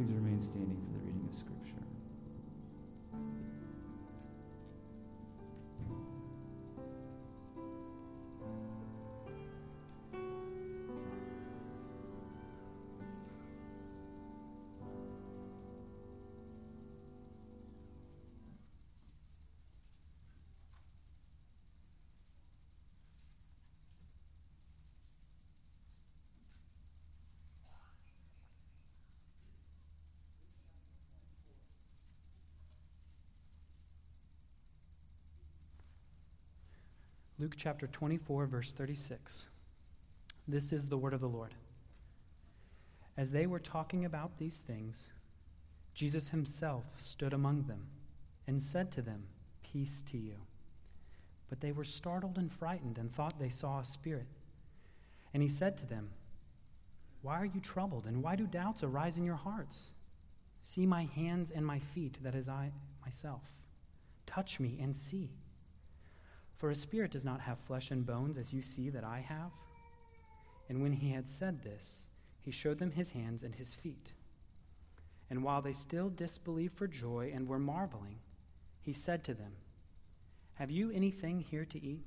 Please remain standing for the reading of Scripture. Luke chapter 24, verse 36. This is the word of the Lord. As they were talking about these things, Jesus himself stood among them and said to them, Peace to you. But they were startled and frightened and thought they saw a spirit. And he said to them, Why are you troubled, and why do doubts arise in your hearts? See my hands and my feet, that is I myself. Touch me and see. For a spirit does not have flesh and bones, as you see that I have. And when he had said this, he showed them his hands and his feet. And while they still disbelieved for joy and were marveling, he said to them, Have you anything here to eat?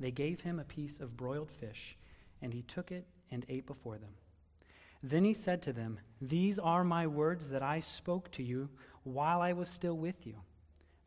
They gave him a piece of broiled fish, and he took it and ate before them. Then he said to them, These are my words that I spoke to you while I was still with you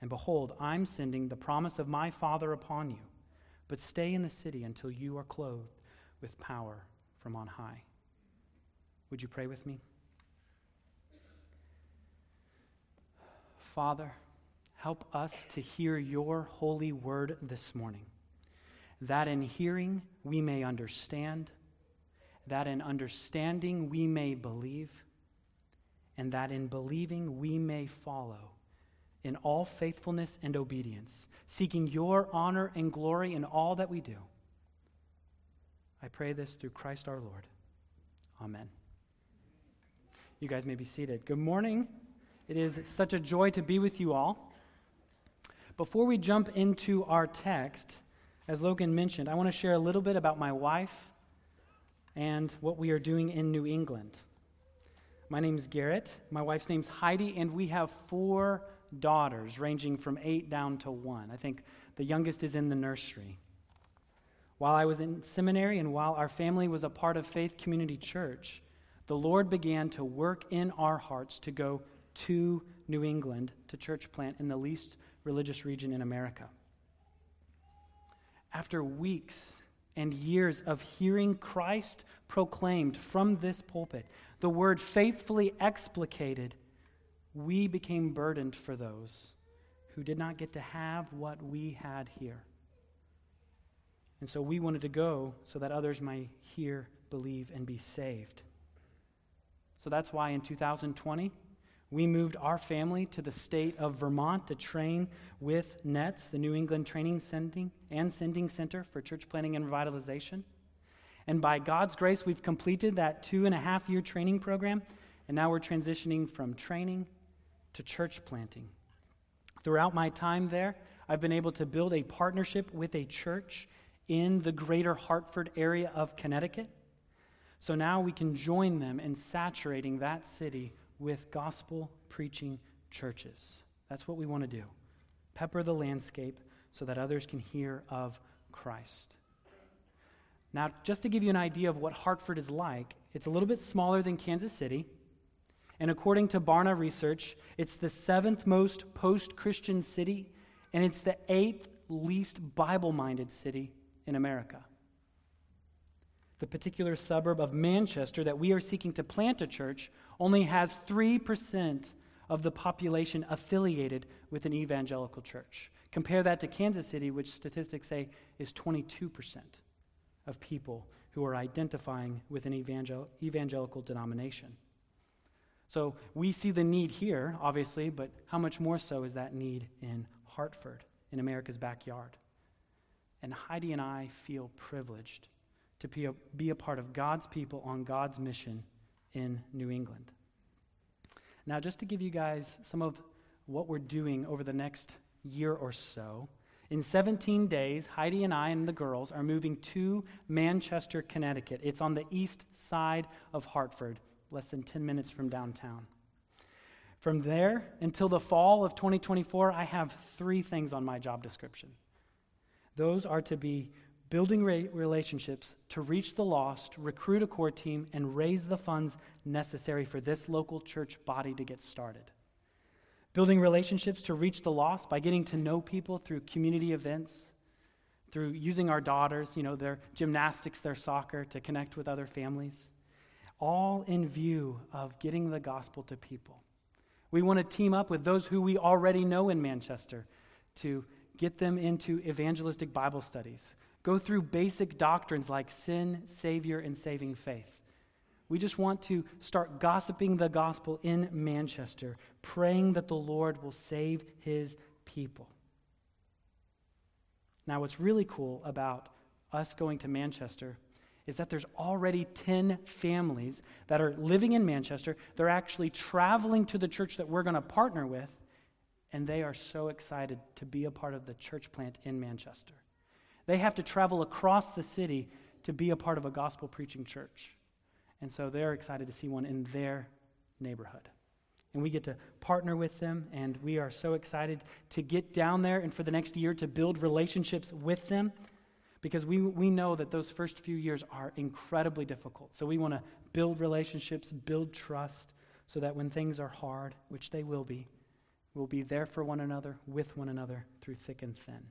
And behold, I'm sending the promise of my Father upon you. But stay in the city until you are clothed with power from on high. Would you pray with me? Father, help us to hear your holy word this morning, that in hearing we may understand, that in understanding we may believe, and that in believing we may follow in all faithfulness and obedience, seeking your honor and glory in all that we do. I pray this through Christ our Lord. Amen. You guys may be seated. Good morning. It is such a joy to be with you all. Before we jump into our text, as Logan mentioned, I want to share a little bit about my wife and what we are doing in New England. My name's Garrett. My wife's name's Heidi, and we have four daughters, ranging from eight down to one. I think the youngest is in the nursery. While I was in seminary and while our family was a part of Faith Community Church, the Lord began to work in our hearts to go to New England to church plant in the least religious region in America. After weeks and years of hearing Christ proclaimed from this pulpit, the word faithfully explicated we became burdened for those who did not get to have what we had here. And so we wanted to go so that others might hear, believe, and be saved. So that's why in 2020, we moved our family to the state of Vermont to train with NETS, the New England Training Sending and Sending Center for Church Planting and Revitalization. And by God's grace, we've completed that two and a half year training program, and now we're transitioning from training to church planting. Throughout my time there, I've been able to build a partnership with a church in the greater Hartford area of Connecticut. So now we can join them in saturating that city with gospel preaching churches. That's what we want to do. Pepper the landscape so that others can hear of Christ. Now, just to give you an idea of what Hartford is like, it's a little bit smaller than Kansas City. And according to Barna Research, it's the seventh most post Christian city, and it's the eighth least Bible minded city in America. The particular suburb of Manchester that we are seeking to plant a church only has 3% of the population affiliated with an evangelical church. Compare that to Kansas City, which statistics say is 22% of people who are identifying with an evangel- evangelical denomination. So we see the need here, obviously, but how much more so is that need in Hartford, in America's backyard? And Heidi and I feel privileged to be a, be a part of God's people on God's mission in New England. Now, just to give you guys some of what we're doing over the next year or so, in 17 days, Heidi and I and the girls are moving to Manchester, Connecticut. It's on the east side of Hartford less than 10 minutes from downtown. From there until the fall of 2024, I have three things on my job description. Those are to be building relationships to reach the lost, recruit a core team, and raise the funds necessary for this local church body to get started. Building relationships to reach the lost by getting to know people through community events, through using our daughters, you know, their gymnastics, their soccer, to connect with other families all in view of getting the gospel to people. We want to team up with those who we already know in Manchester to get them into evangelistic Bible studies, go through basic doctrines like sin, Savior, and saving faith. We just want to start gossiping the gospel in Manchester, praying that the Lord will save his people. Now, what's really cool about us going to Manchester is that there's already 10 families that are living in Manchester. They're actually traveling to the church that we're going to partner with, and they are so excited to be a part of the church plant in Manchester. They have to travel across the city to be a part of a gospel preaching church. And so they're excited to see one in their neighborhood. And we get to partner with them, and we are so excited to get down there and for the next year to build relationships with them because we, we know that those first few years are incredibly difficult. So we want to build relationships, build trust, so that when things are hard, which they will be, we'll be there for one another, with one another, through thick and thin.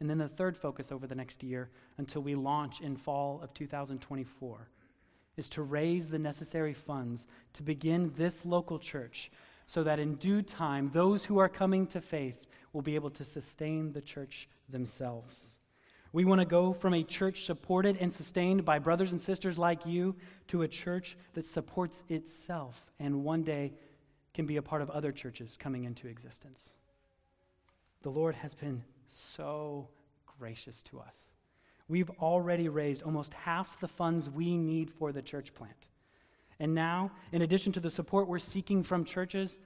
And then the third focus over the next year, until we launch in fall of 2024, is to raise the necessary funds to begin this local church so that in due time, those who are coming to faith will be able to sustain the church themselves. We want to go from a church supported and sustained by brothers and sisters like you to a church that supports itself and one day can be a part of other churches coming into existence. The Lord has been so gracious to us. We've already raised almost half the funds we need for the church plant. And now, in addition to the support we're seeking from churches,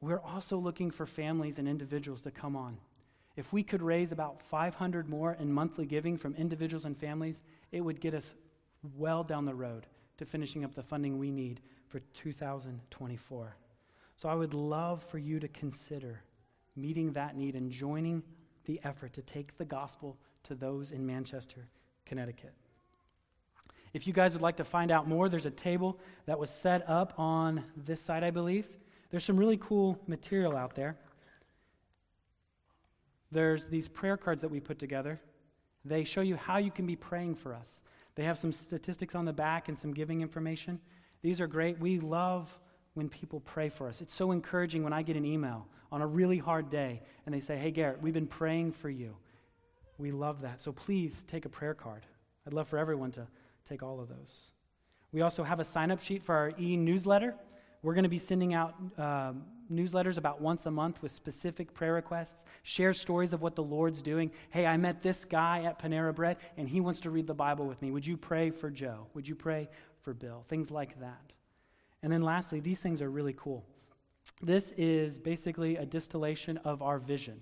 we're also looking for families and individuals to come on if we could raise about 500 more in monthly giving from individuals and families, it would get us well down the road to finishing up the funding we need for 2024. So I would love for you to consider meeting that need and joining the effort to take the gospel to those in Manchester, Connecticut. If you guys would like to find out more, there's a table that was set up on this side, I believe. There's some really cool material out there. There's these prayer cards that we put together. They show you how you can be praying for us. They have some statistics on the back and some giving information. These are great. We love when people pray for us. It's so encouraging when I get an email on a really hard day and they say, Hey, Garrett, we've been praying for you. We love that. So please take a prayer card. I'd love for everyone to take all of those. We also have a sign up sheet for our e newsletter. We're going to be sending out uh, newsletters about once a month with specific prayer requests, share stories of what the Lord's doing. Hey, I met this guy at Panera Bread, and he wants to read the Bible with me. Would you pray for Joe? Would you pray for Bill? Things like that. And then lastly, these things are really cool. This is basically a distillation of our vision.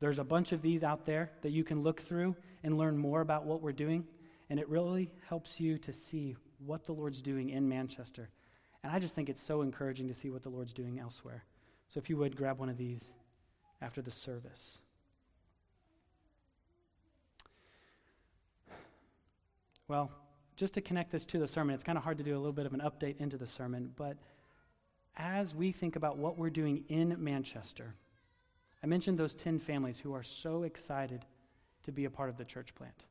There's a bunch of these out there that you can look through and learn more about what we're doing, and it really helps you to see what the Lord's doing in Manchester and I just think it's so encouraging to see what the Lord's doing elsewhere. So if you would grab one of these after the service. Well, just to connect this to the sermon, it's kind of hard to do a little bit of an update into the sermon, but as we think about what we're doing in Manchester, I mentioned those 10 families who are so excited to be a part of the church plant.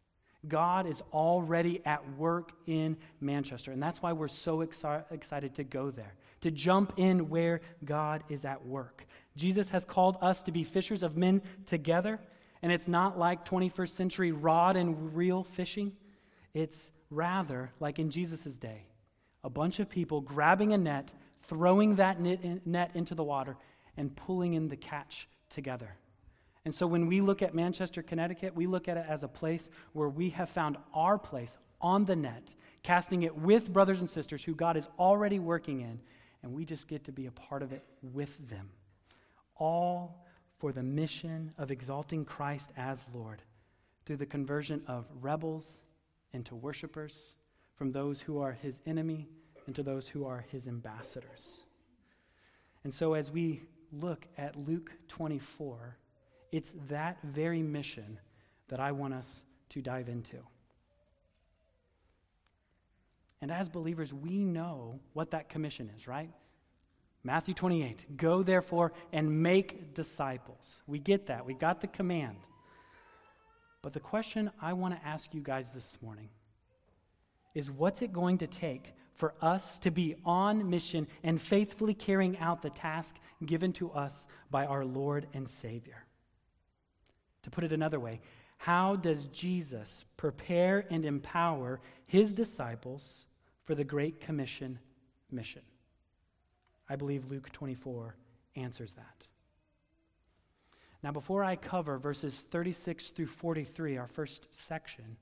God is already at work in Manchester. And that's why we're so exci- excited to go there, to jump in where God is at work. Jesus has called us to be fishers of men together. And it's not like 21st century rod and reel fishing, it's rather like in Jesus' day a bunch of people grabbing a net, throwing that net net into the water, and pulling in the catch together. And so when we look at Manchester, Connecticut, we look at it as a place where we have found our place on the net, casting it with brothers and sisters who God is already working in, and we just get to be a part of it with them. All for the mission of exalting Christ as Lord through the conversion of rebels into worshipers, from those who are his enemy into those who are his ambassadors. And so as we look at Luke 24, it's that very mission that I want us to dive into. And as believers, we know what that commission is, right? Matthew 28 Go therefore and make disciples. We get that. We got the command. But the question I want to ask you guys this morning is what's it going to take for us to be on mission and faithfully carrying out the task given to us by our Lord and Savior? To put it another way, how does Jesus prepare and empower his disciples for the Great Commission mission? I believe Luke 24 answers that. Now, before I cover verses 36 through 43, our first section,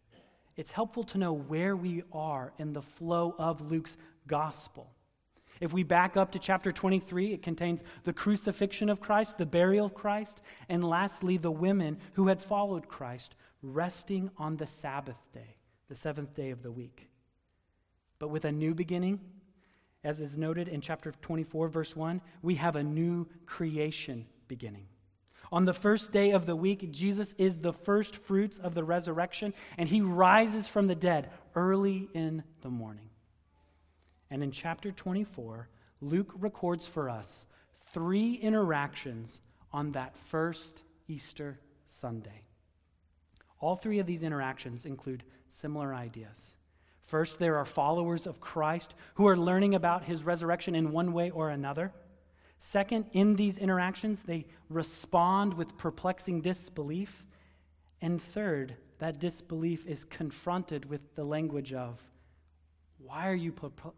it's helpful to know where we are in the flow of Luke's gospel. If we back up to chapter 23, it contains the crucifixion of Christ, the burial of Christ, and lastly, the women who had followed Christ resting on the Sabbath day, the seventh day of the week. But with a new beginning, as is noted in chapter 24, verse 1, we have a new creation beginning. On the first day of the week, Jesus is the first fruits of the resurrection, and he rises from the dead early in the morning. And in chapter 24, Luke records for us three interactions on that first Easter Sunday. All three of these interactions include similar ideas. First, there are followers of Christ who are learning about his resurrection in one way or another. Second, in these interactions, they respond with perplexing disbelief. And third, that disbelief is confronted with the language of, Why are you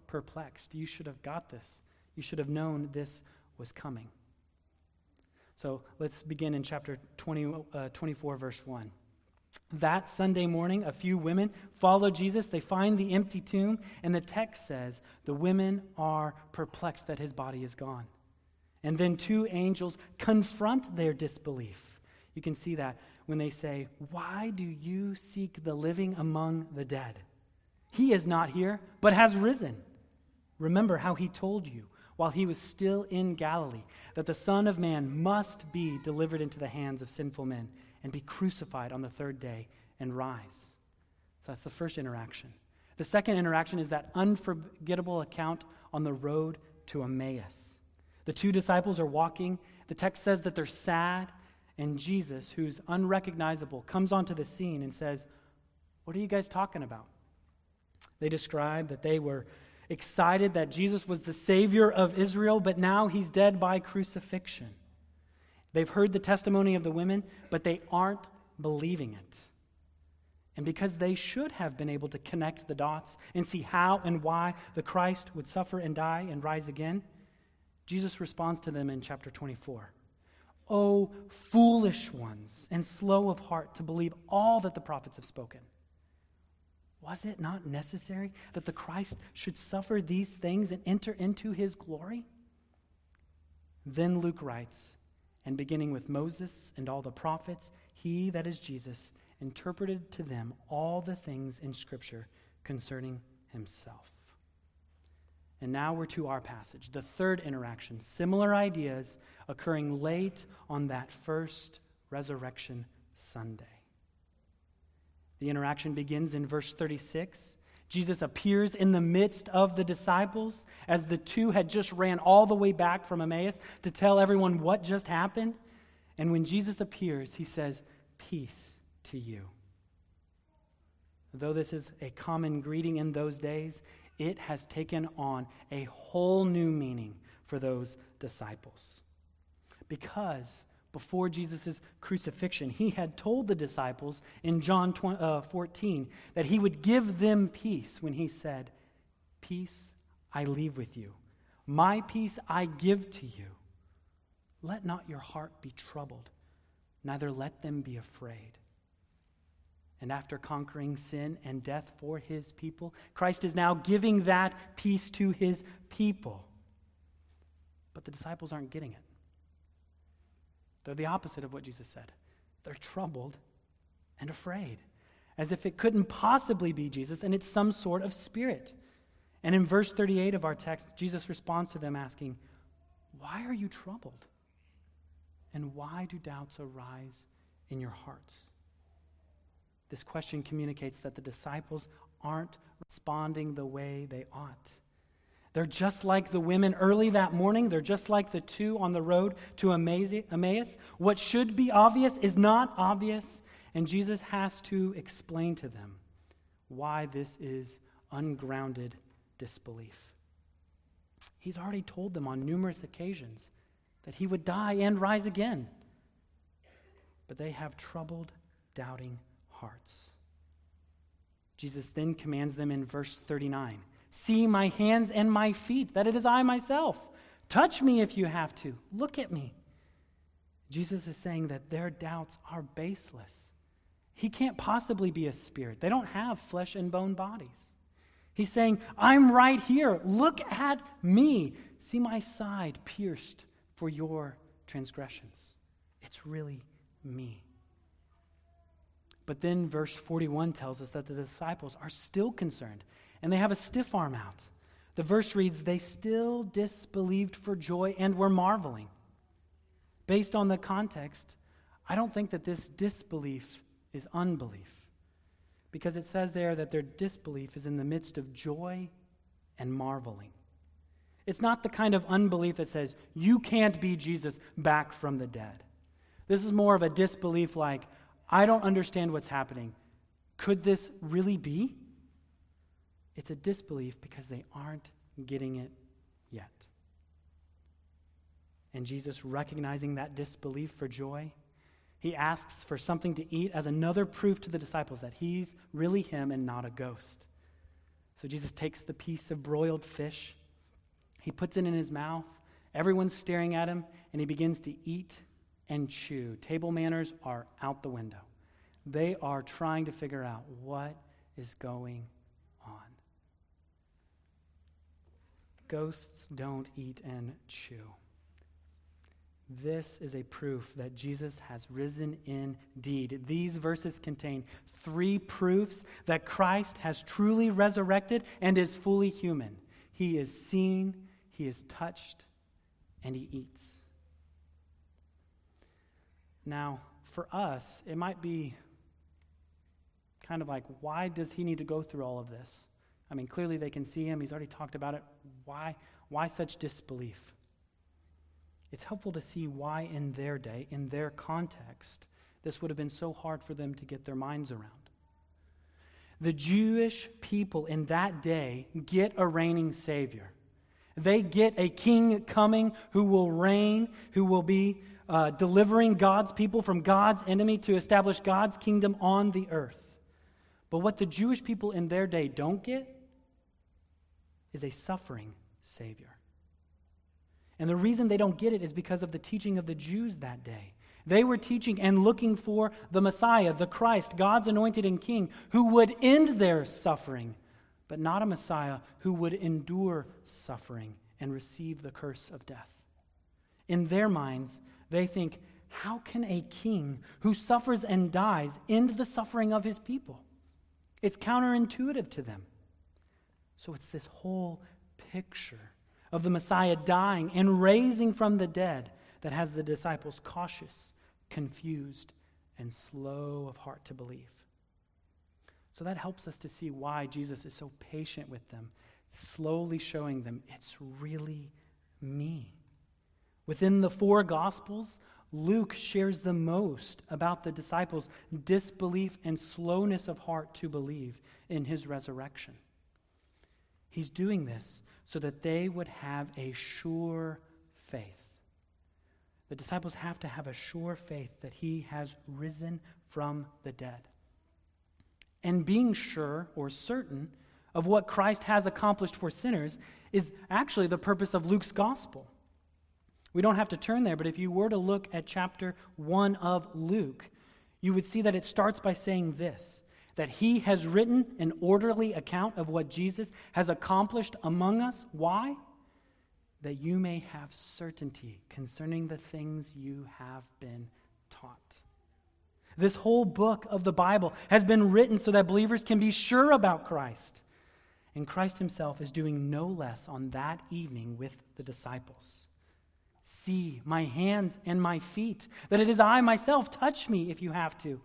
perplexed? You should have got this. You should have known this was coming. So let's begin in chapter 20, uh, 24, verse 1. That Sunday morning, a few women follow Jesus. They find the empty tomb, and the text says the women are perplexed that his body is gone. And then two angels confront their disbelief. You can see that when they say, Why do you seek the living among the dead? He is not here, but has risen. Remember how he told you while he was still in Galilee that the Son of Man must be delivered into the hands of sinful men and be crucified on the third day and rise. So that's the first interaction. The second interaction is that unforgettable account on the road to Emmaus. The two disciples are walking. The text says that they're sad, and Jesus, who's unrecognizable, comes onto the scene and says, What are you guys talking about? They describe that they were excited that Jesus was the Savior of Israel, but now he's dead by crucifixion. They've heard the testimony of the women, but they aren't believing it. And because they should have been able to connect the dots and see how and why the Christ would suffer and die and rise again, Jesus responds to them in chapter 24. O foolish ones and slow of heart to believe all that the prophets have spoken. Was it not necessary that the Christ should suffer these things and enter into his glory? Then Luke writes, and beginning with Moses and all the prophets, he, that is Jesus, interpreted to them all the things in Scripture concerning himself. And now we're to our passage, the third interaction. Similar ideas occurring late on that first resurrection Sunday. The interaction begins in verse 36. Jesus appears in the midst of the disciples as the two had just ran all the way back from Emmaus to tell everyone what just happened. And when Jesus appears, he says, Peace to you. Though this is a common greeting in those days, it has taken on a whole new meaning for those disciples. Because before Jesus' crucifixion, he had told the disciples in John uh, 14 that he would give them peace when he said, Peace I leave with you. My peace I give to you. Let not your heart be troubled, neither let them be afraid. And after conquering sin and death for his people, Christ is now giving that peace to his people. But the disciples aren't getting it. They're the opposite of what Jesus said. They're troubled and afraid, as if it couldn't possibly be Jesus and it's some sort of spirit. And in verse 38 of our text, Jesus responds to them asking, Why are you troubled? And why do doubts arise in your hearts? This question communicates that the disciples aren't responding the way they ought. They're just like the women early that morning. They're just like the two on the road to Emmaus. What should be obvious is not obvious, and Jesus has to explain to them why this is ungrounded disbelief. He's already told them on numerous occasions that he would die and rise again. But they have troubled, doubting hearts. Jesus then commands them in verse 39 See my hands and my feet, that it is I myself. Touch me if you have to. Look at me. Jesus is saying that their doubts are baseless. He can't possibly be a spirit, they don't have flesh and bone bodies. He's saying, I'm right here. Look at me. See my side pierced for your transgressions. It's really me. But then verse 41 tells us that the disciples are still concerned and they have a stiff arm out. The verse reads, They still disbelieved for joy and were marveling. Based on the context, I don't think that this disbelief is unbelief because it says there that their disbelief is in the midst of joy and marveling. It's not the kind of unbelief that says, you can't be Jesus back from the dead. This is more of a disbelief like, I don't understand what's happening. Could this really be? It's a disbelief because they aren't getting it yet. And Jesus, recognizing that disbelief for joy, he asks for something to eat as another proof to the disciples that he's really him and not a ghost. So Jesus takes the piece of broiled fish, he puts it in his mouth. Everyone's staring at him, and he begins to eat and chew. Table manners are out the window. They are trying to figure out what is going on. Ghosts don't eat and chew. This is a proof that Jesus has risen indeed. These verses contain three proofs that Christ has truly resurrected and is fully human. He is seen, he is touched, and he eats. Now, for us, it might be kind of like, why does he need to go through all of this? I mean, clearly they can see him. He's already talked about it. Why, why such disbelief? it's helpful to see why, in their day, in their context, this would have been so hard for them to get their minds around. The Jewish people in that day get a reigning Savior. They get a king coming who will reign, who will be uh, delivering God's people from God's enemy to establish God's kingdom on the earth. But what the Jewish people in their day don't get is a suffering Savior. And the reason they don't get it is because of the teaching of the Jews that day. They were teaching and looking for the Messiah, the Christ, God's anointed and king, who would end their suffering, but not a Messiah who would endure suffering and receive the curse of death. In their minds, they think, how can a king who suffers and dies end the suffering of his people? It's counterintuitive to them. So it's this whole picture of the Messiah dying and raising from the dead that has the disciples cautious, confused, and slow of heart to believe. So that helps us to see why Jesus is so patient with them, slowly showing them it's really me. Within the four Gospels, Luke shares the most about the disciples' disbelief and slowness of heart to believe in his resurrection. He's doing this so that they would have a sure faith. The disciples have to have a sure faith that he has risen from the dead. And being sure or certain of what Christ has accomplished for sinners is actually the purpose of Luke's gospel. We don't have to turn there, but if you were to look at chapter 1 of Luke, you would see that it starts by saying this that he has written an orderly account of what Jesus has accomplished among us. Why? That you may have certainty concerning the things you have been taught. This whole book of the Bible has been written so that believers can be sure about Christ. And Christ himself is doing no less on that evening with the disciples. See my hands and my feet, that it is I myself. Touch me if you have to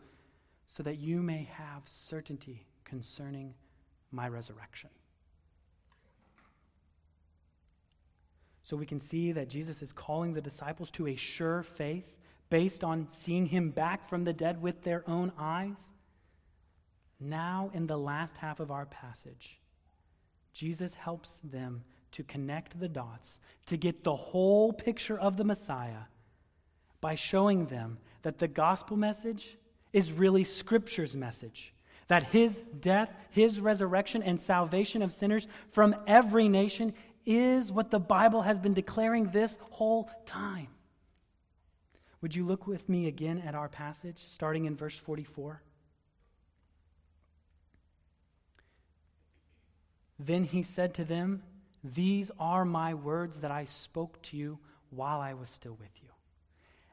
so that you may have certainty concerning my resurrection. So we can see that Jesus is calling the disciples to a sure faith based on seeing him back from the dead with their own eyes. Now, in the last half of our passage, Jesus helps them to connect the dots, to get the whole picture of the Messiah by showing them that the gospel message is really Scripture's message that his death, his resurrection, and salvation of sinners from every nation is what the Bible has been declaring this whole time. Would you look with me again at our passage, starting in verse 44? Then he said to them, These are my words that I spoke to you while I was still with you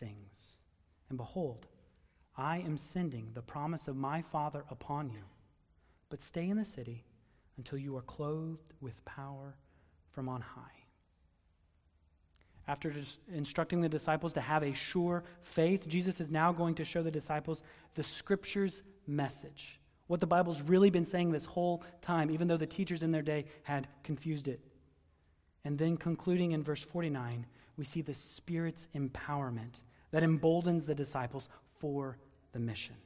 things. And behold, I am sending the promise of my Father upon you. But stay in the city until you are clothed with power from on high. After instructing the disciples to have a sure faith, Jesus is now going to show the disciples the Scripture's message. What the Bible's really been saying this whole time, even though the teachers in their day had confused it. And then concluding in verse 49, we see the Spirit's empowerment that emboldens the disciples for the mission.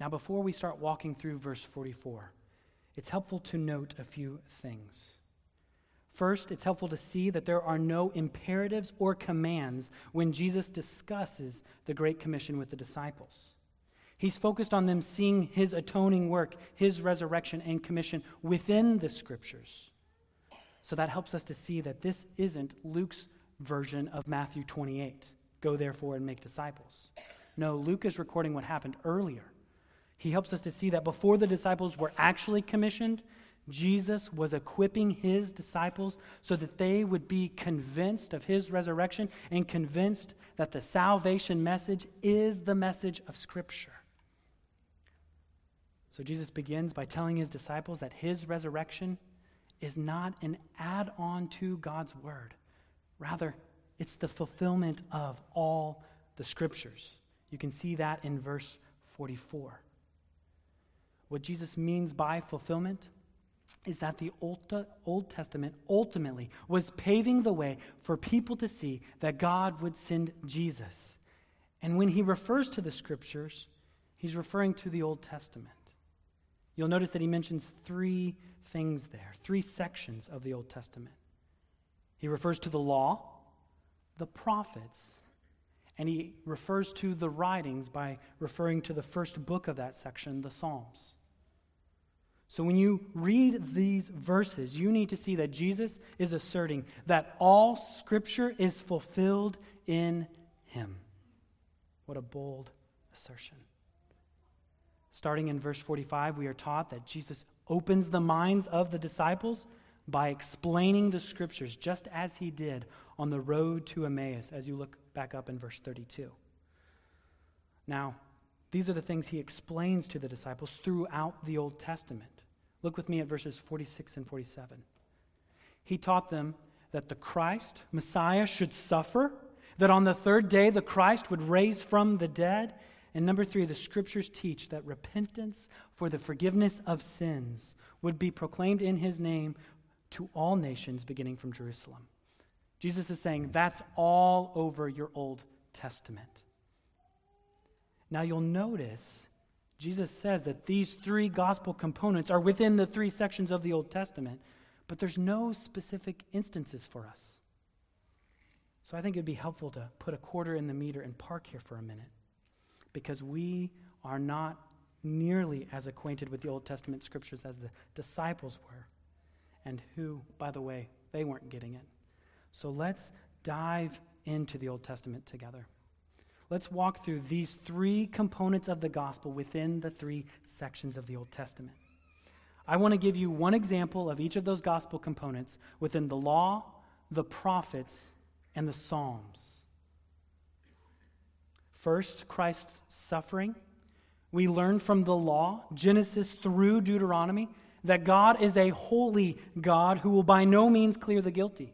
Now, before we start walking through verse 44, it's helpful to note a few things. First, it's helpful to see that there are no imperatives or commands when Jesus discusses the Great Commission with the disciples. He's focused on them seeing his atoning work, his resurrection, and commission within the scriptures. So that helps us to see that this isn't Luke's version of Matthew 28 Go therefore and make disciples. No, Luke is recording what happened earlier. He helps us to see that before the disciples were actually commissioned, Jesus was equipping his disciples so that they would be convinced of his resurrection and convinced that the salvation message is the message of Scripture. So Jesus begins by telling his disciples that his resurrection is not an add on to God's word. Rather, it's the fulfillment of all the scriptures. You can see that in verse 44. What Jesus means by fulfillment is that the Old Testament ultimately was paving the way for people to see that God would send Jesus. And when he refers to the scriptures, he's referring to the Old Testament. You'll notice that he mentions three things there, three sections of the Old Testament. He refers to the law, the prophets, and he refers to the writings by referring to the first book of that section, the Psalms. So when you read these verses, you need to see that Jesus is asserting that all scripture is fulfilled in him. What a bold assertion. Starting in verse 45, we are taught that Jesus opens the minds of the disciples by explaining the scriptures, just as he did on the road to Emmaus, as you look back up in verse 32. Now, these are the things he explains to the disciples throughout the Old Testament. Look with me at verses 46 and 47. He taught them that the Christ, Messiah, should suffer, that on the third day the Christ would raise from the dead, And number three, the scriptures teach that repentance for the forgiveness of sins would be proclaimed in his name to all nations, beginning from Jerusalem. Jesus is saying that's all over your Old Testament. Now you'll notice Jesus says that these three gospel components are within the three sections of the Old Testament, but there's no specific instances for us. So I think it'd be helpful to put a quarter in the meter and park here for a minute because we are not nearly as acquainted with the Old Testament scriptures as the disciples were, and who, by the way, they weren't getting it. So let's dive into the Old Testament together. Let's walk through these three components of the gospel within the three sections of the Old Testament. I want to give you one example of each of those gospel components within the law, the prophets, and the Psalms. First, Christ's suffering. We learn from the law, Genesis through Deuteronomy, that God is a holy God who will by no means clear the guilty.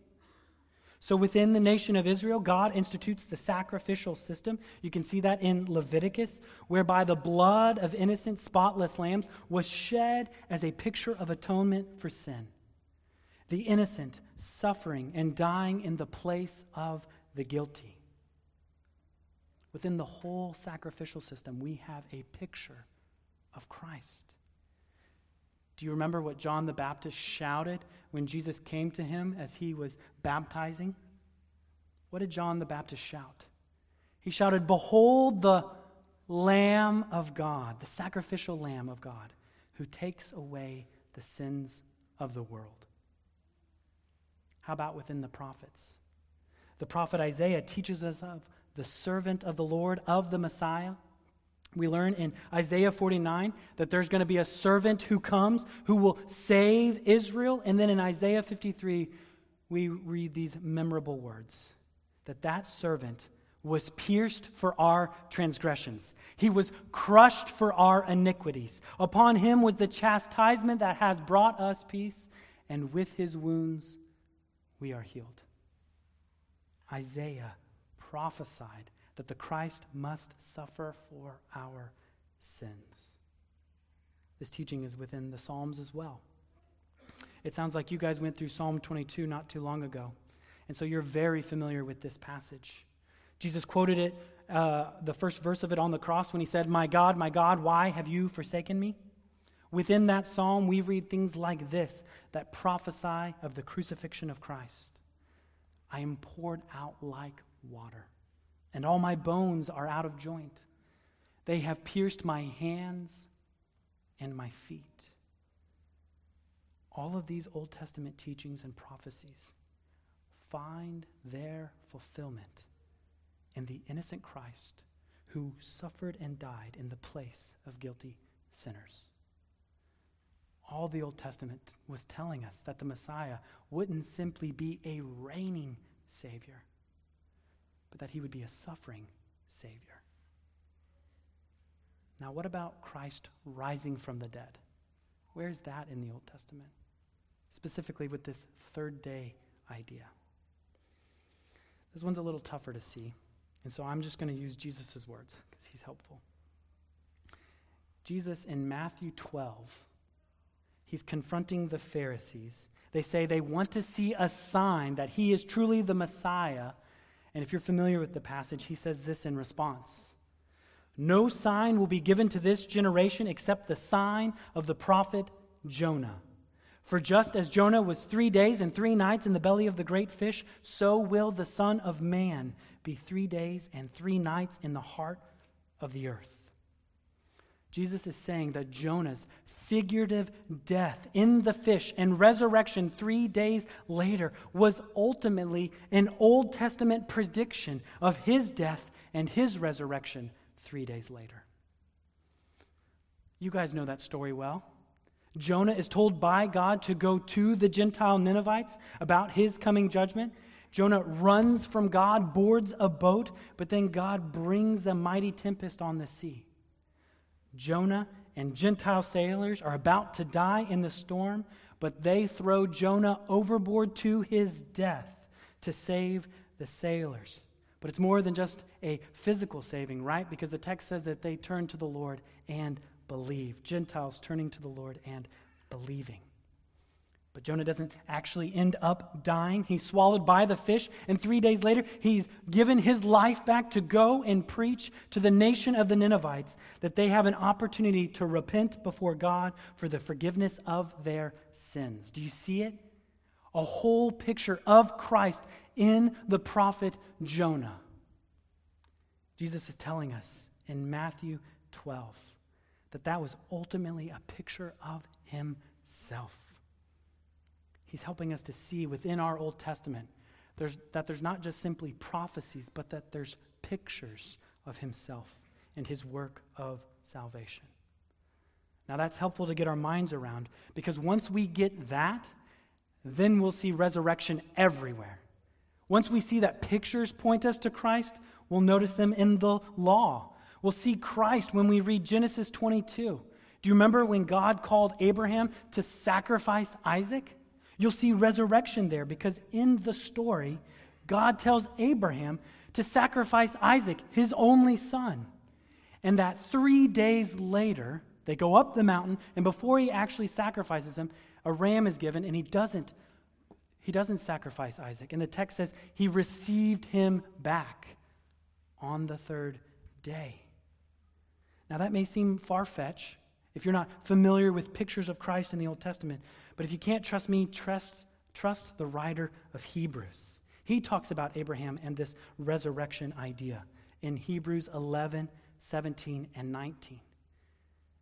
So, within the nation of Israel, God institutes the sacrificial system. You can see that in Leviticus, whereby the blood of innocent, spotless lambs was shed as a picture of atonement for sin. The innocent suffering and dying in the place of the guilty. Within the whole sacrificial system, we have a picture of Christ. Do you remember what John the Baptist shouted when Jesus came to him as he was baptizing? What did John the Baptist shout? He shouted, Behold the Lamb of God, the sacrificial Lamb of God, who takes away the sins of the world. How about within the prophets? The prophet Isaiah teaches us of the servant of the Lord, of the Messiah. We learn in Isaiah 49 that there's going to be a servant who comes who will save Israel. And then in Isaiah 53, we read these memorable words that that servant was pierced for our transgressions. He was crushed for our iniquities. Upon him was the chastisement that has brought us peace, and with his wounds we are healed. Isaiah prophesied that the Christ must suffer for our sins. This teaching is within the Psalms as well. It sounds like you guys went through Psalm 22 not too long ago, and so you're very familiar with this passage. Jesus quoted it, uh, the first verse of it on the cross when he said, My God, my God, why have you forsaken me? Within that psalm, we read things like this that prophesy of the crucifixion of Christ. I am poured out like water and all my bones are out of joint. They have pierced my hands and my feet. All of these Old Testament teachings and prophecies find their fulfillment in the innocent Christ who suffered and died in the place of guilty sinners. All the Old Testament was telling us that the Messiah wouldn't simply be a reigning Savior but that he would be a suffering Savior. Now, what about Christ rising from the dead? Where's that in the Old Testament? Specifically with this third day idea. This one's a little tougher to see, and so I'm just going to use Jesus' words because he's helpful. Jesus in Matthew 12, he's confronting the Pharisees. They say they want to see a sign that he is truly the Messiah, and if you're familiar with the passage, he says this in response No sign will be given to this generation except the sign of the prophet Jonah. For just as Jonah was three days and three nights in the belly of the great fish, so will the Son of Man be three days and three nights in the heart of the earth. Jesus is saying that Jonah's figurative death in the fish and resurrection three days later was ultimately an Old Testament prediction of his death and his resurrection three days later. You guys know that story well. Jonah is told by God to go to the Gentile Ninevites about his coming judgment. Jonah runs from God, boards a boat, but then God brings the mighty tempest on the sea. Jonah and Gentile sailors are about to die in the storm, but they throw Jonah overboard to his death to save the sailors. But it's more than just a physical saving, right? Because the text says that they turned to the Lord and believe. Gentiles turning to the Lord and believing. But Jonah doesn't actually end up dying. He's swallowed by the fish, and three days later, he's given his life back to go and preach to the nation of the Ninevites that they have an opportunity to repent before God for the forgiveness of their sins. Do you see it? A whole picture of Christ in the prophet Jonah. Jesus is telling us in Matthew 12 that that was ultimately a picture of himself. He's helping us to see within our Old Testament there's, that there's not just simply prophecies, but that there's pictures of himself and his work of salvation. Now, that's helpful to get our minds around because once we get that, then we'll see resurrection everywhere. Once we see that pictures point us to Christ, we'll notice them in the law. We'll see Christ when we read Genesis 22. Do you remember when God called Abraham to sacrifice Isaac? You'll see resurrection there because in the story, God tells Abraham to sacrifice Isaac, his only son. And that three days later, they go up the mountain, and before he actually sacrifices him, a ram is given, and he doesn't. He doesn't sacrifice Isaac. And the text says he received him back on the third day. Now, that may seem far fetched if you're not familiar with pictures of Christ in the Old Testament. But if you can't trust me, trust, trust the writer of Hebrews. He talks about Abraham and this resurrection idea in Hebrews 11, 17, and 19.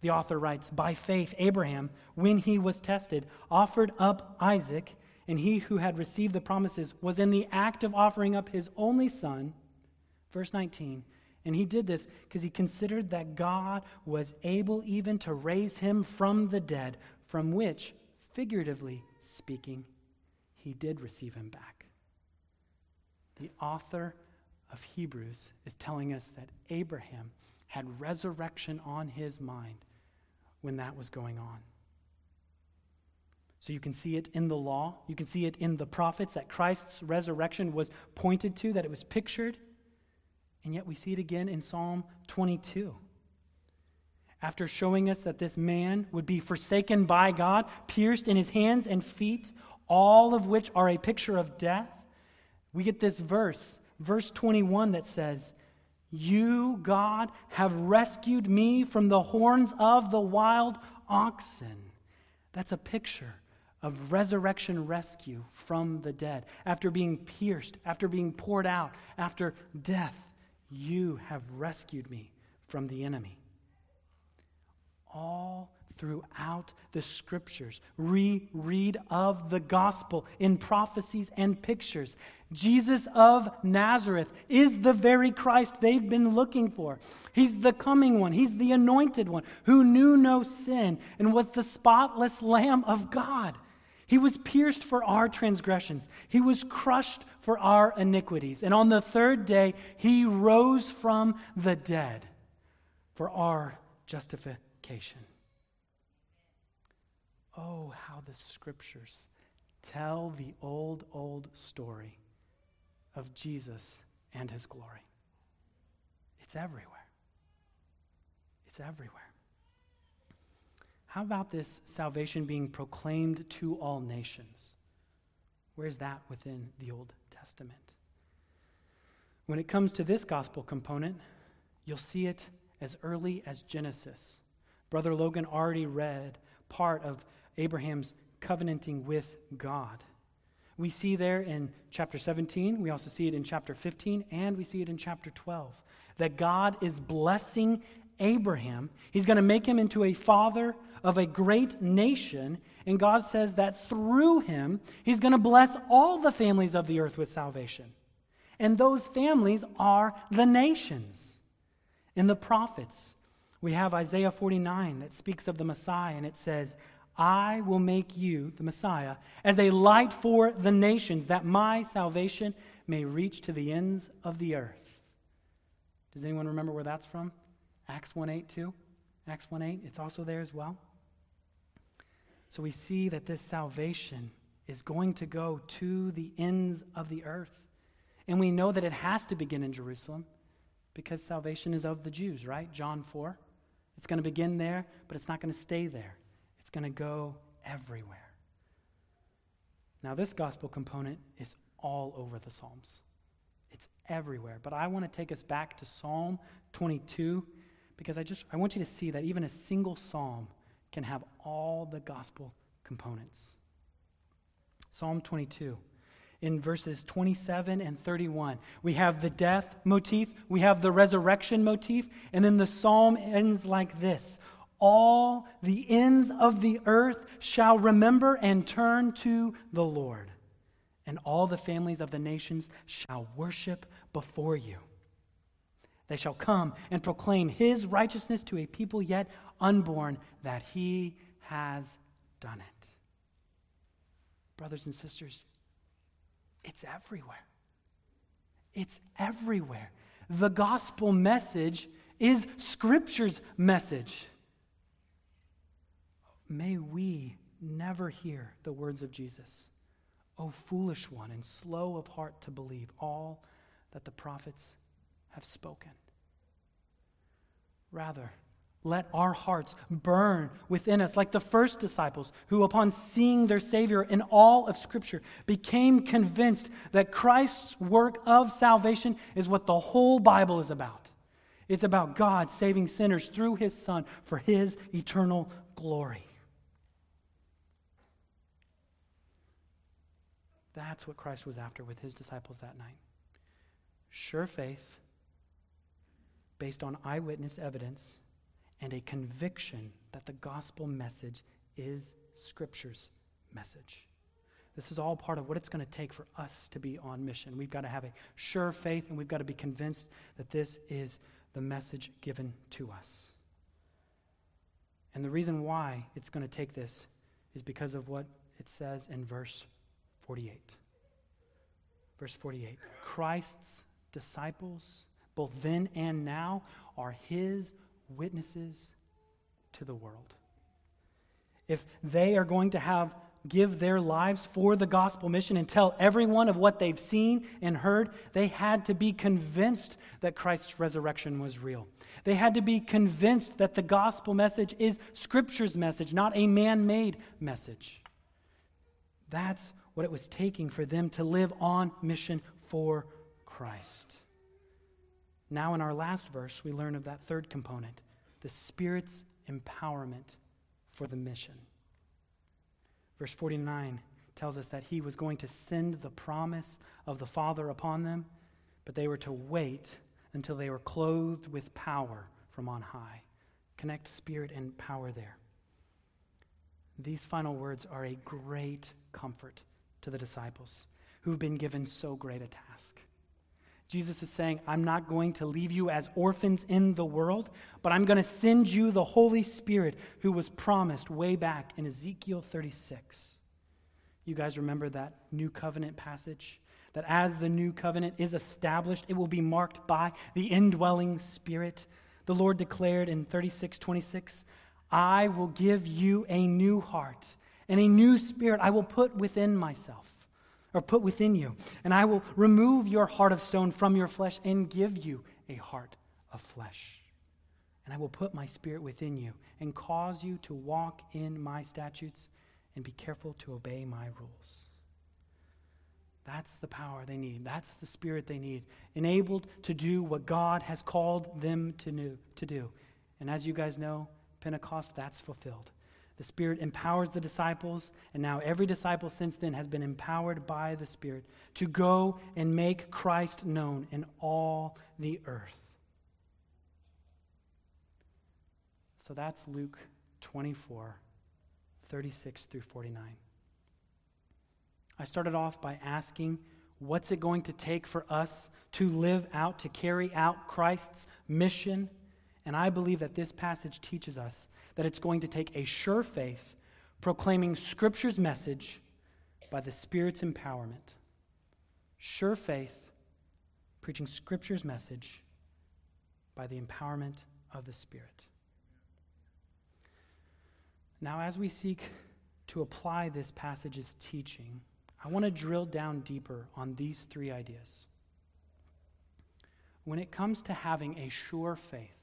The author writes By faith, Abraham, when he was tested, offered up Isaac, and he who had received the promises was in the act of offering up his only son. Verse 19. And he did this because he considered that God was able even to raise him from the dead, from which figuratively speaking, he did receive him back. The author of Hebrews is telling us that Abraham had resurrection on his mind when that was going on. So you can see it in the law, you can see it in the prophets that Christ's resurrection was pointed to, that it was pictured. And yet we see it again in Psalm 22 after showing us that this man would be forsaken by God, pierced in his hands and feet, all of which are a picture of death, we get this verse, verse 21, that says, You, God, have rescued me from the horns of the wild oxen. That's a picture of resurrection rescue from the dead. After being pierced, after being poured out, after death, you have rescued me from the enemy all throughout the scriptures. Reread of the gospel in prophecies and pictures. Jesus of Nazareth is the very Christ they've been looking for. He's the coming one, He's the anointed one who knew no sin and was the spotless Lamb of God. He was pierced for our transgressions. He was crushed for our iniquities. And on the third day, he rose from the dead for our justification Oh, how the scriptures tell the old, old story of Jesus and his glory. It's everywhere. It's everywhere. How about this salvation being proclaimed to all nations? Where's that within the Old Testament? When it comes to this gospel component, you'll see it as early as Genesis. Brother Logan already read part of Abraham's covenanting with God. We see there in chapter 17, we also see it in chapter 15, and we see it in chapter 12 that God is blessing Abraham. He's going to make him into a father of a great nation, and God says that through him, he's going to bless all the families of the earth with salvation. And those families are the nations. In the prophets, we have Isaiah 49 that speaks of the Messiah, and it says, I will make you, the Messiah, as a light for the nations, that my salvation may reach to the ends of the earth. Does anyone remember where that's from? Acts 1 8 too? Acts 1 8, it's also there as well. So we see that this salvation is going to go to the ends of the earth. And we know that it has to begin in Jerusalem because salvation is of the Jews, right? John 4. It's going to begin there, but it's not going to stay there. It's going to go everywhere. Now, this gospel component is all over the Psalms, it's everywhere. But I want to take us back to Psalm 22 because I just I want you to see that even a single psalm can have all the gospel components. Psalm 22 in verses 27 and 31. We have the death motif, we have the resurrection motif, and then the psalm ends like this All the ends of the earth shall remember and turn to the Lord, and all the families of the nations shall worship before you. They shall come and proclaim his righteousness to a people yet unborn, that he has done it. Brothers and sisters, it's everywhere. It's everywhere. The gospel message is Scripture's message. May we never hear the words of Jesus. O foolish one and slow of heart to believe all that the prophets have spoken. Rather, let our hearts burn within us like the first disciples, who, upon seeing their Savior in all of Scripture, became convinced that Christ's work of salvation is what the whole Bible is about. It's about God saving sinners through His Son for His eternal glory. That's what Christ was after with His disciples that night. Sure faith, based on eyewitness evidence and a conviction that the gospel message is Scripture's message. This is all part of what it's going to take for us to be on mission. We've got to have a sure faith and we've got to be convinced that this is the message given to us. And the reason why it's going to take this is because of what it says in verse 48. Verse 48 Christ's disciples, both then and now, are his witnesses to the world. If they are going to have give their lives for the gospel mission and tell everyone of what they've seen and heard, they had to be convinced that Christ's resurrection was real. They had to be convinced that the gospel message is Scripture's message, not a man made message. That's what it was taking for them to live on mission for Christ. Now, in our last verse, we learn of that third component the Spirit's empowerment for the mission. Verse 49 tells us that he was going to send the promise of the Father upon them, but they were to wait until they were clothed with power from on high. Connect spirit and power there. These final words are a great comfort to the disciples who've been given so great a task. Jesus is saying, I'm not going to leave you as orphans in the world, but I'm going to send you the Holy Spirit who was promised way back in Ezekiel 36. You guys remember that new covenant passage? That as the new covenant is established, it will be marked by the indwelling Spirit. The Lord declared in 36 26, I will give you a new heart and a new spirit I will put within myself or put within you. And I will remove your heart of stone from your flesh and give you a heart of flesh. And I will put my spirit within you and cause you to walk in my statutes and be careful to obey my rules. That's the power they need. That's the spirit they need, enabled to do what God has called them to, to do. And as you guys know, Pentecost, that's fulfilled. The Spirit empowers the disciples, and now every disciple since then has been empowered by the Spirit to go and make Christ known in all the earth. So that's Luke 24, 36 through 49. I started off by asking, what's it going to take for us to live out, to carry out Christ's mission? And I believe that this passage teaches us that it's going to take a sure faith proclaiming Scripture's message by the Spirit's empowerment. Sure faith preaching Scripture's message by the empowerment of the Spirit. Now, as we seek to apply this passage's teaching, I want to drill down deeper on these three ideas. when it comes to having a sure faith,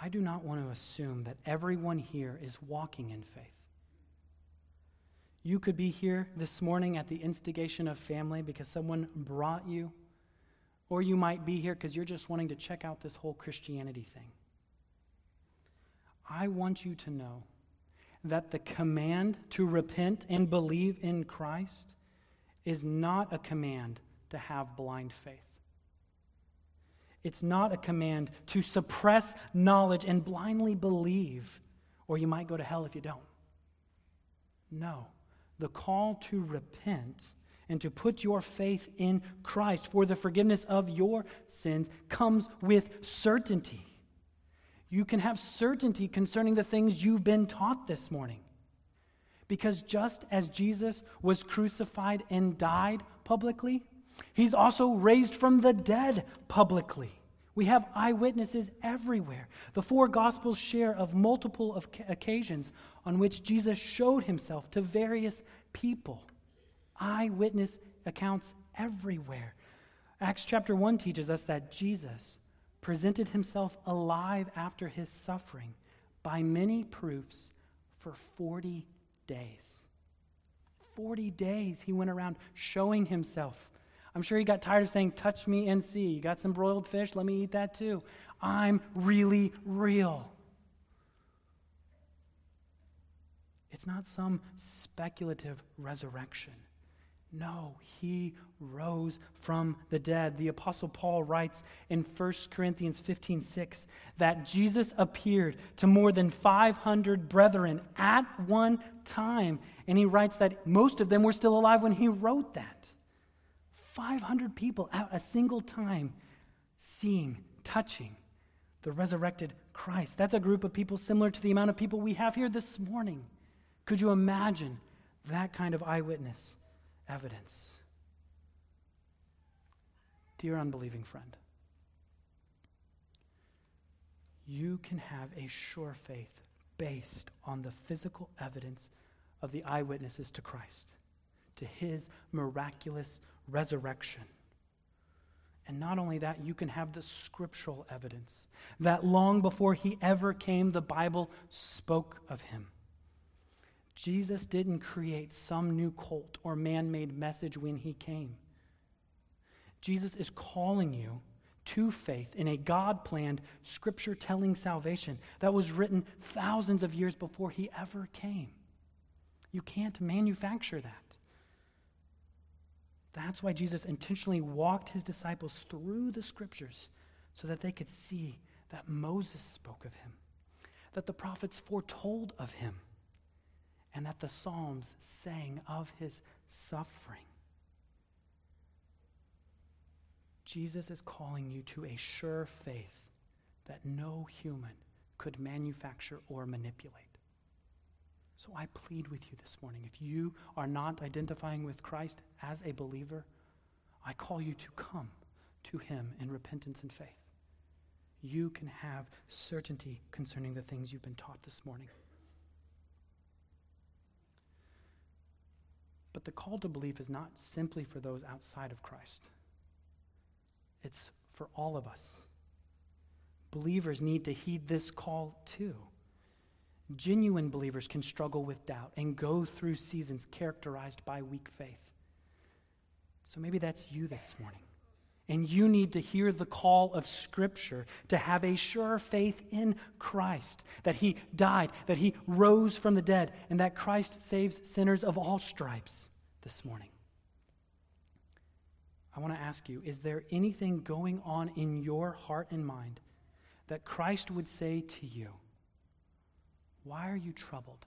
I do not want to assume that everyone here is walking in faith. You could be here this morning at the instigation of family because someone brought you, or you might be here because you're just wanting to check out this whole Christianity thing. I want you to know that the command to repent and believe in Christ is not a command to have blind faith. It's not a command to suppress knowledge and blindly believe, or you might go to hell if you don't. No. The call to repent and to put your faith in Christ for the forgiveness of your sins comes with certainty. You can have certainty concerning the things you've been taught this morning. Because just as Jesus was crucified and died publicly, he's also raised from the dead publicly. We have eyewitnesses everywhere. The four Gospels share of multiple occasions on which Jesus showed himself to various people. Eyewitness accounts everywhere. Acts chapter 1 teaches us that Jesus presented himself alive after his suffering by many proofs for 40 days. 40 days he went around showing himself. I'm sure he got tired of saying, Touch me and see. You got some broiled fish? Let me eat that too. I'm really real. It's not some speculative resurrection. No, he rose from the dead. The Apostle Paul writes in 1 Corinthians 15 6 that Jesus appeared to more than 500 brethren at one time. And he writes that most of them were still alive when he wrote that. 500 people at a single time seeing, touching the resurrected Christ. That's a group of people similar to the amount of people we have here this morning. Could you imagine that kind of eyewitness? evidence. Dear unbelieving friend, you can have a sure faith based on the physical evidence of the eyewitnesses to Christ, to his miraculous resurrection. And not only that, you can have the scriptural evidence that long before he ever came, the Bible spoke of him. Jesus didn't create some new cult or man made message when he came. Jesus is calling you to faith in a God planned, scripture telling salvation that was written thousands of years before he ever came. You can't manufacture that. That's why Jesus intentionally walked his disciples through the scriptures so that they could see that Moses spoke of him, that the prophets foretold of him and that the Psalms sang of his suffering. Jesus is calling you to a sure faith that no human could manufacture or manipulate. So I plead with you this morning if you are not identifying with Christ as a believer, I call you to come to him in repentance and faith. You can have certainty concerning the things you've been taught this morning. But the call to believe is not simply for those outside of Christ, it's for all of us. Believers need to heed this call too. Genuine believers can struggle with doubt and go through seasons characterized by weak faith. So maybe that's you this morning. And you need to hear the call of Scripture to have a sure faith in Christ that He died, that He rose from the dead, and that Christ saves sinners of all stripes this morning. I want to ask you is there anything going on in your heart and mind that Christ would say to you? Why are you troubled?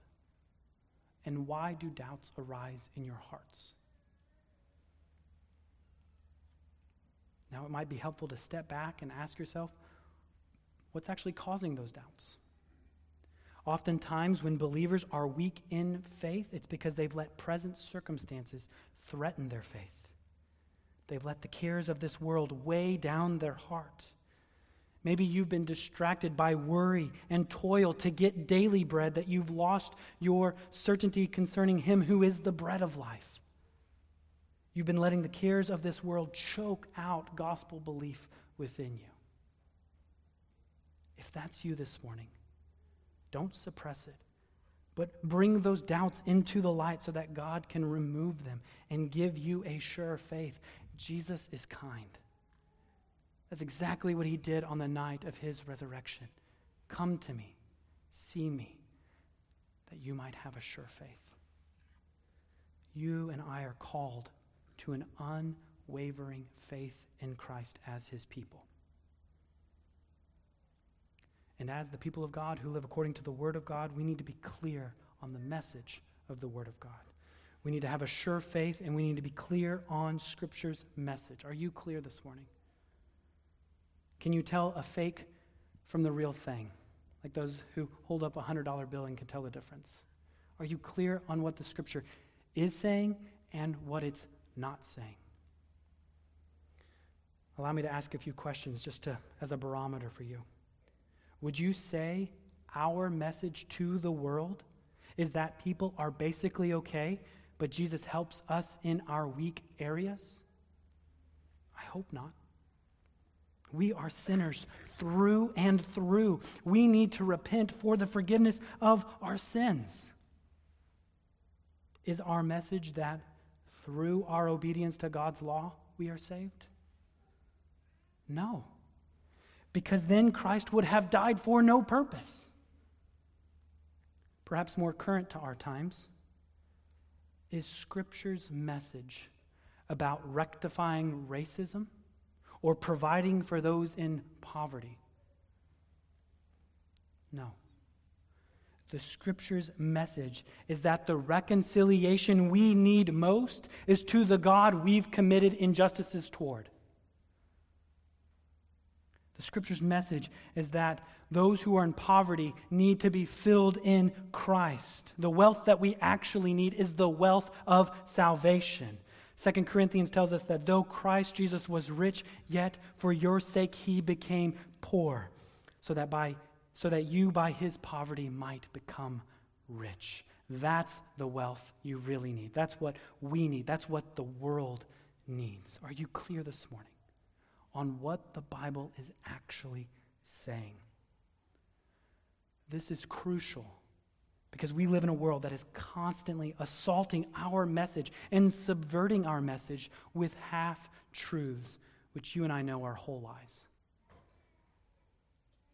And why do doubts arise in your hearts? Now, it might be helpful to step back and ask yourself what's actually causing those doubts? Oftentimes, when believers are weak in faith, it's because they've let present circumstances threaten their faith. They've let the cares of this world weigh down their heart. Maybe you've been distracted by worry and toil to get daily bread, that you've lost your certainty concerning Him who is the bread of life. You've been letting the cares of this world choke out gospel belief within you. If that's you this morning, don't suppress it, but bring those doubts into the light so that God can remove them and give you a sure faith. Jesus is kind. That's exactly what he did on the night of his resurrection. Come to me, see me, that you might have a sure faith. You and I are called to an unwavering faith in Christ as his people. And as the people of God who live according to the Word of God, we need to be clear on the message of the Word of God. We need to have a sure faith and we need to be clear on Scripture's message. Are you clear this morning? Can you tell a fake from the real thing? Like those who hold up a $100 bill and can tell the difference. Are you clear on what the Scripture is saying and what it's not saying? Allow me to ask a few questions just to, as a barometer for you. Would you say our message to the world is that people are basically okay, but Jesus helps us in our weak areas? I hope not. We are sinners through and through. We need to repent for the forgiveness of our sins. Is our message that through our obedience to God's law, we are saved? No. Because then Christ would have died for no purpose. Perhaps more current to our times is Scripture's message about rectifying racism or providing for those in poverty. No. The Scripture's message is that the reconciliation we need most is to the God we've committed injustices toward. The Scripture's message is that those who are in poverty need to be filled in Christ. The wealth that we actually need is the wealth of salvation. Second Corinthians tells us that though Christ Jesus was rich, yet for your sake he became poor, so that by so that you by his poverty might become rich. That's the wealth you really need. That's what we need. That's what the world needs. Are you clear this morning on what the Bible is actually saying? This is crucial because we live in a world that is constantly assaulting our message and subverting our message with half truths, which you and I know are whole lies.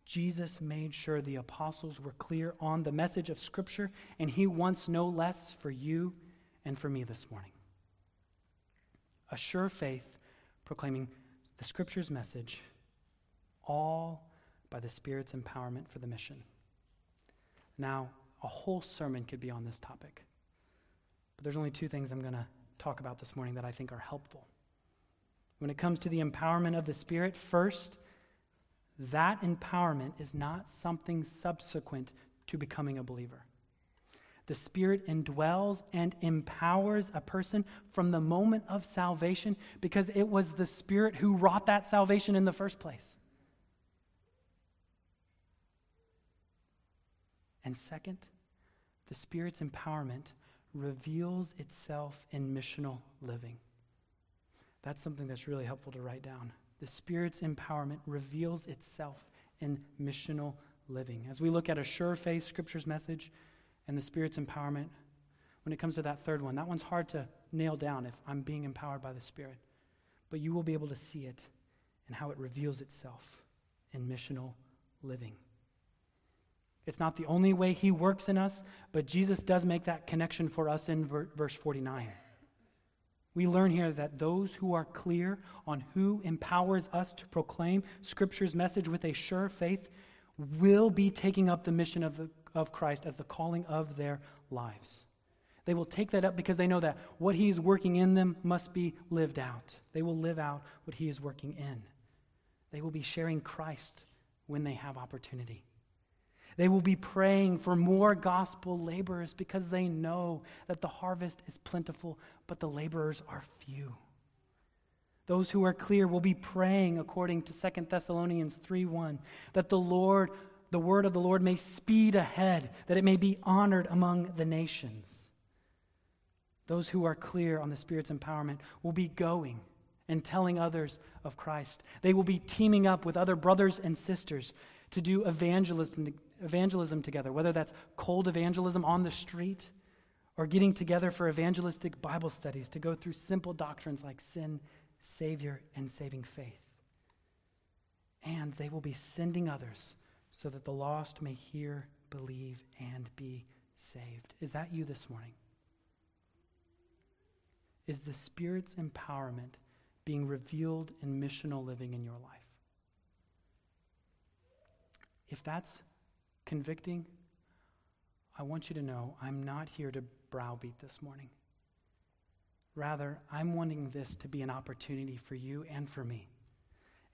Jesus made sure the apostles were clear on the message of Scripture, and he wants no less for you and for me this morning. A sure faith proclaiming the Scripture's message, all by the Spirit's empowerment for the mission. Now, a whole sermon could be on this topic, but there's only two things I'm going to talk about this morning that I think are helpful. When it comes to the empowerment of the Spirit, first, that empowerment is not something subsequent to becoming a believer. The Spirit indwells and empowers a person from the moment of salvation because it was the Spirit who wrought that salvation in the first place. And second, the Spirit's empowerment reveals itself in missional living. That's something that's really helpful to write down the Spirit's empowerment reveals itself in missional living. As we look at a sure faith scriptures message and the Spirit's empowerment, when it comes to that third one, that one's hard to nail down if I'm being empowered by the Spirit. But you will be able to see it and how it reveals itself in missional living. It's not the only way He works in us, but Jesus does make that connection for us in ver- verse 49. We learn here that those who are clear on who empowers us to proclaim Scripture's message with a sure faith will be taking up the mission of, the, of Christ as the calling of their lives. They will take that up because they know that what He is working in them must be lived out. They will live out what He is working in. They will be sharing Christ when they have opportunity. They will be praying for more gospel laborers because they know that the harvest is plentiful, but the laborers are few. Those who are clear will be praying according to 2 Thessalonians 3:1 that the Lord the word of the Lord may speed ahead, that it may be honored among the nations. those who are clear on the Spirit's empowerment, will be going and telling others of Christ. They will be teaming up with other brothers and sisters to do evangelism, evangelism together, whether that's cold evangelism on the street or getting together for evangelistic Bible studies to go through simple doctrines like sin, Savior, and saving faith. And they will be sending others so that the lost may hear, believe, and be saved. Is that you this morning? Is the Spirit's empowerment being revealed in missional living in your life? If that's convicting, I want you to know I'm not here to browbeat this morning. Rather, I'm wanting this to be an opportunity for you and for me.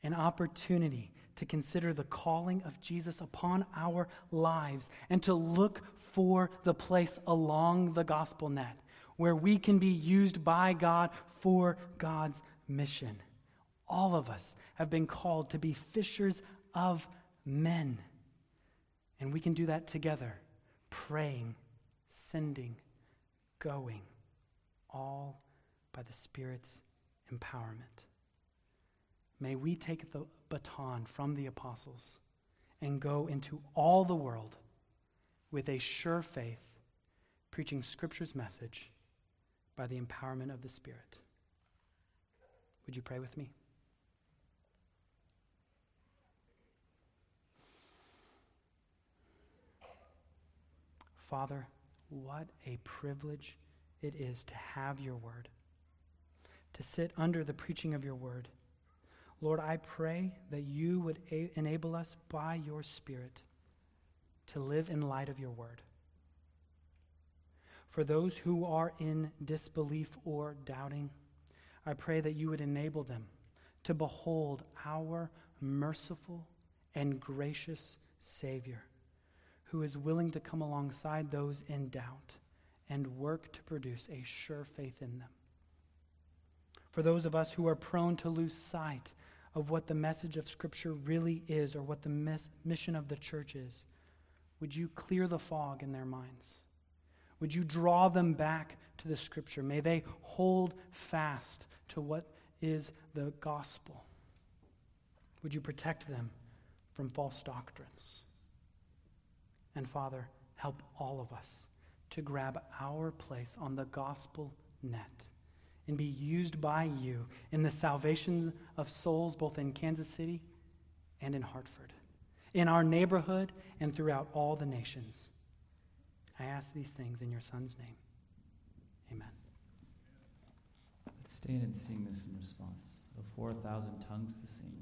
An opportunity to consider the calling of Jesus upon our lives and to look for the place along the gospel net where we can be used by God for God's mission. All of us have been called to be fishers of men. And we can do that together, praying, sending, going, all by the Spirit's empowerment. May we take the baton from the apostles and go into all the world with a sure faith, preaching Scripture's message by the empowerment of the Spirit. Would you pray with me? Father, what a privilege it is to have your word, to sit under the preaching of your word. Lord, I pray that you would a- enable us by your Spirit to live in light of your word. For those who are in disbelief or doubting, I pray that you would enable them to behold our merciful and gracious Savior who is willing to come alongside those in doubt and work to produce a sure faith in them. For those of us who are prone to lose sight of what the message of Scripture really is or what the mis- mission of the church is, would you clear the fog in their minds? Would you draw them back to the Scripture? May they hold fast to what is the gospel. Would you protect them from false doctrines? And Father, help all of us to grab our place on the gospel net and be used by you in the salvation of souls both in Kansas City and in Hartford, in our neighborhood and throughout all the nations. I ask these things in your Son's name. Amen. Let's stand and sing this in response. Of 4,000 tongues to sing.